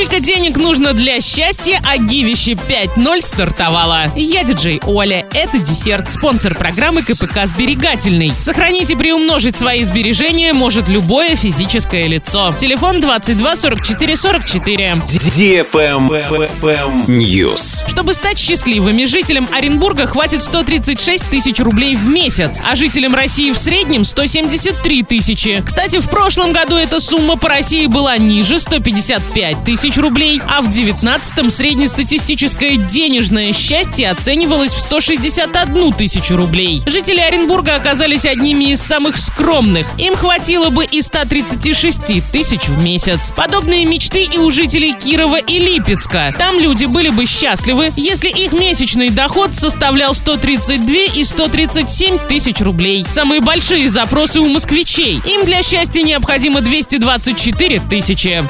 Сколько денег нужно для счастья, а Гивище 5.0 стартовала. Я диджей Оля. Это десерт, спонсор программы КПК «Сберегательный». Сохранить и приумножить свои сбережения может любое физическое лицо. Телефон 22 44 44. News. Чтобы стать счастливыми, жителям Оренбурга хватит 136 тысяч рублей в месяц, а жителям России в среднем 173 тысячи. Кстати, в прошлом году эта сумма по России была ниже 155 тысяч рублей, а в 19-м среднестатистическое денежное счастье оценивалось в 161 тысячу рублей. Жители Оренбурга оказались одними из самых скромных. Им хватило бы и 136 тысяч в месяц. Подобные мечты и у жителей Кирова и Липецка. Там люди были бы счастливы, если их месячный доход составлял 132 и 137 тысяч рублей. Самые большие запросы у москвичей. Им для счастья необходимо 224 тысячи.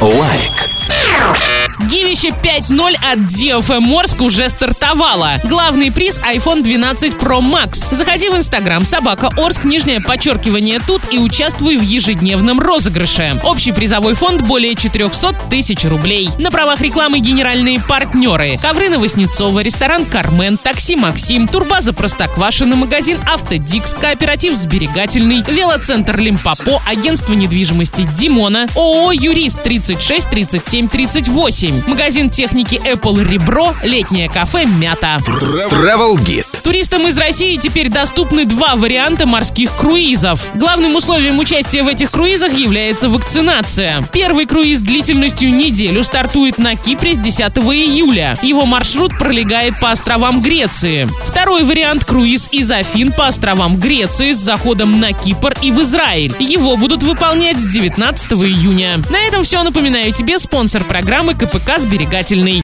Лайк. Гивище 5.0 от DFM Орск уже стартовало. Главный приз iPhone 12 Pro Max. Заходи в Инстаграм собака Орск, нижнее подчеркивание тут и участвуй в ежедневном розыгрыше. Общий призовой фонд более 400 тысяч рублей. На правах рекламы генеральные партнеры. Ковры Новоснецова, ресторан Кармен, такси Максим, турбаза Простоквашино, магазин Автодикс, кооператив Сберегательный, велоцентр Лимпопо, агентство недвижимости Димона, ООО Юрист 36 37 38. 8. Магазин техники Apple Ребро, летнее кафе Мята. Travel Guide. Туристам из России теперь доступны два варианта морских круизов. Главным условием участия в этих круизах является вакцинация. Первый круиз длительностью неделю стартует на Кипре с 10 июля. Его маршрут пролегает по островам Греции. Второй вариант – круиз из Афин по островам Греции с заходом на Кипр и в Израиль. Его будут выполнять с 19 июня. На этом все. Напоминаю тебе спонсор программы КПК «Сберегательный».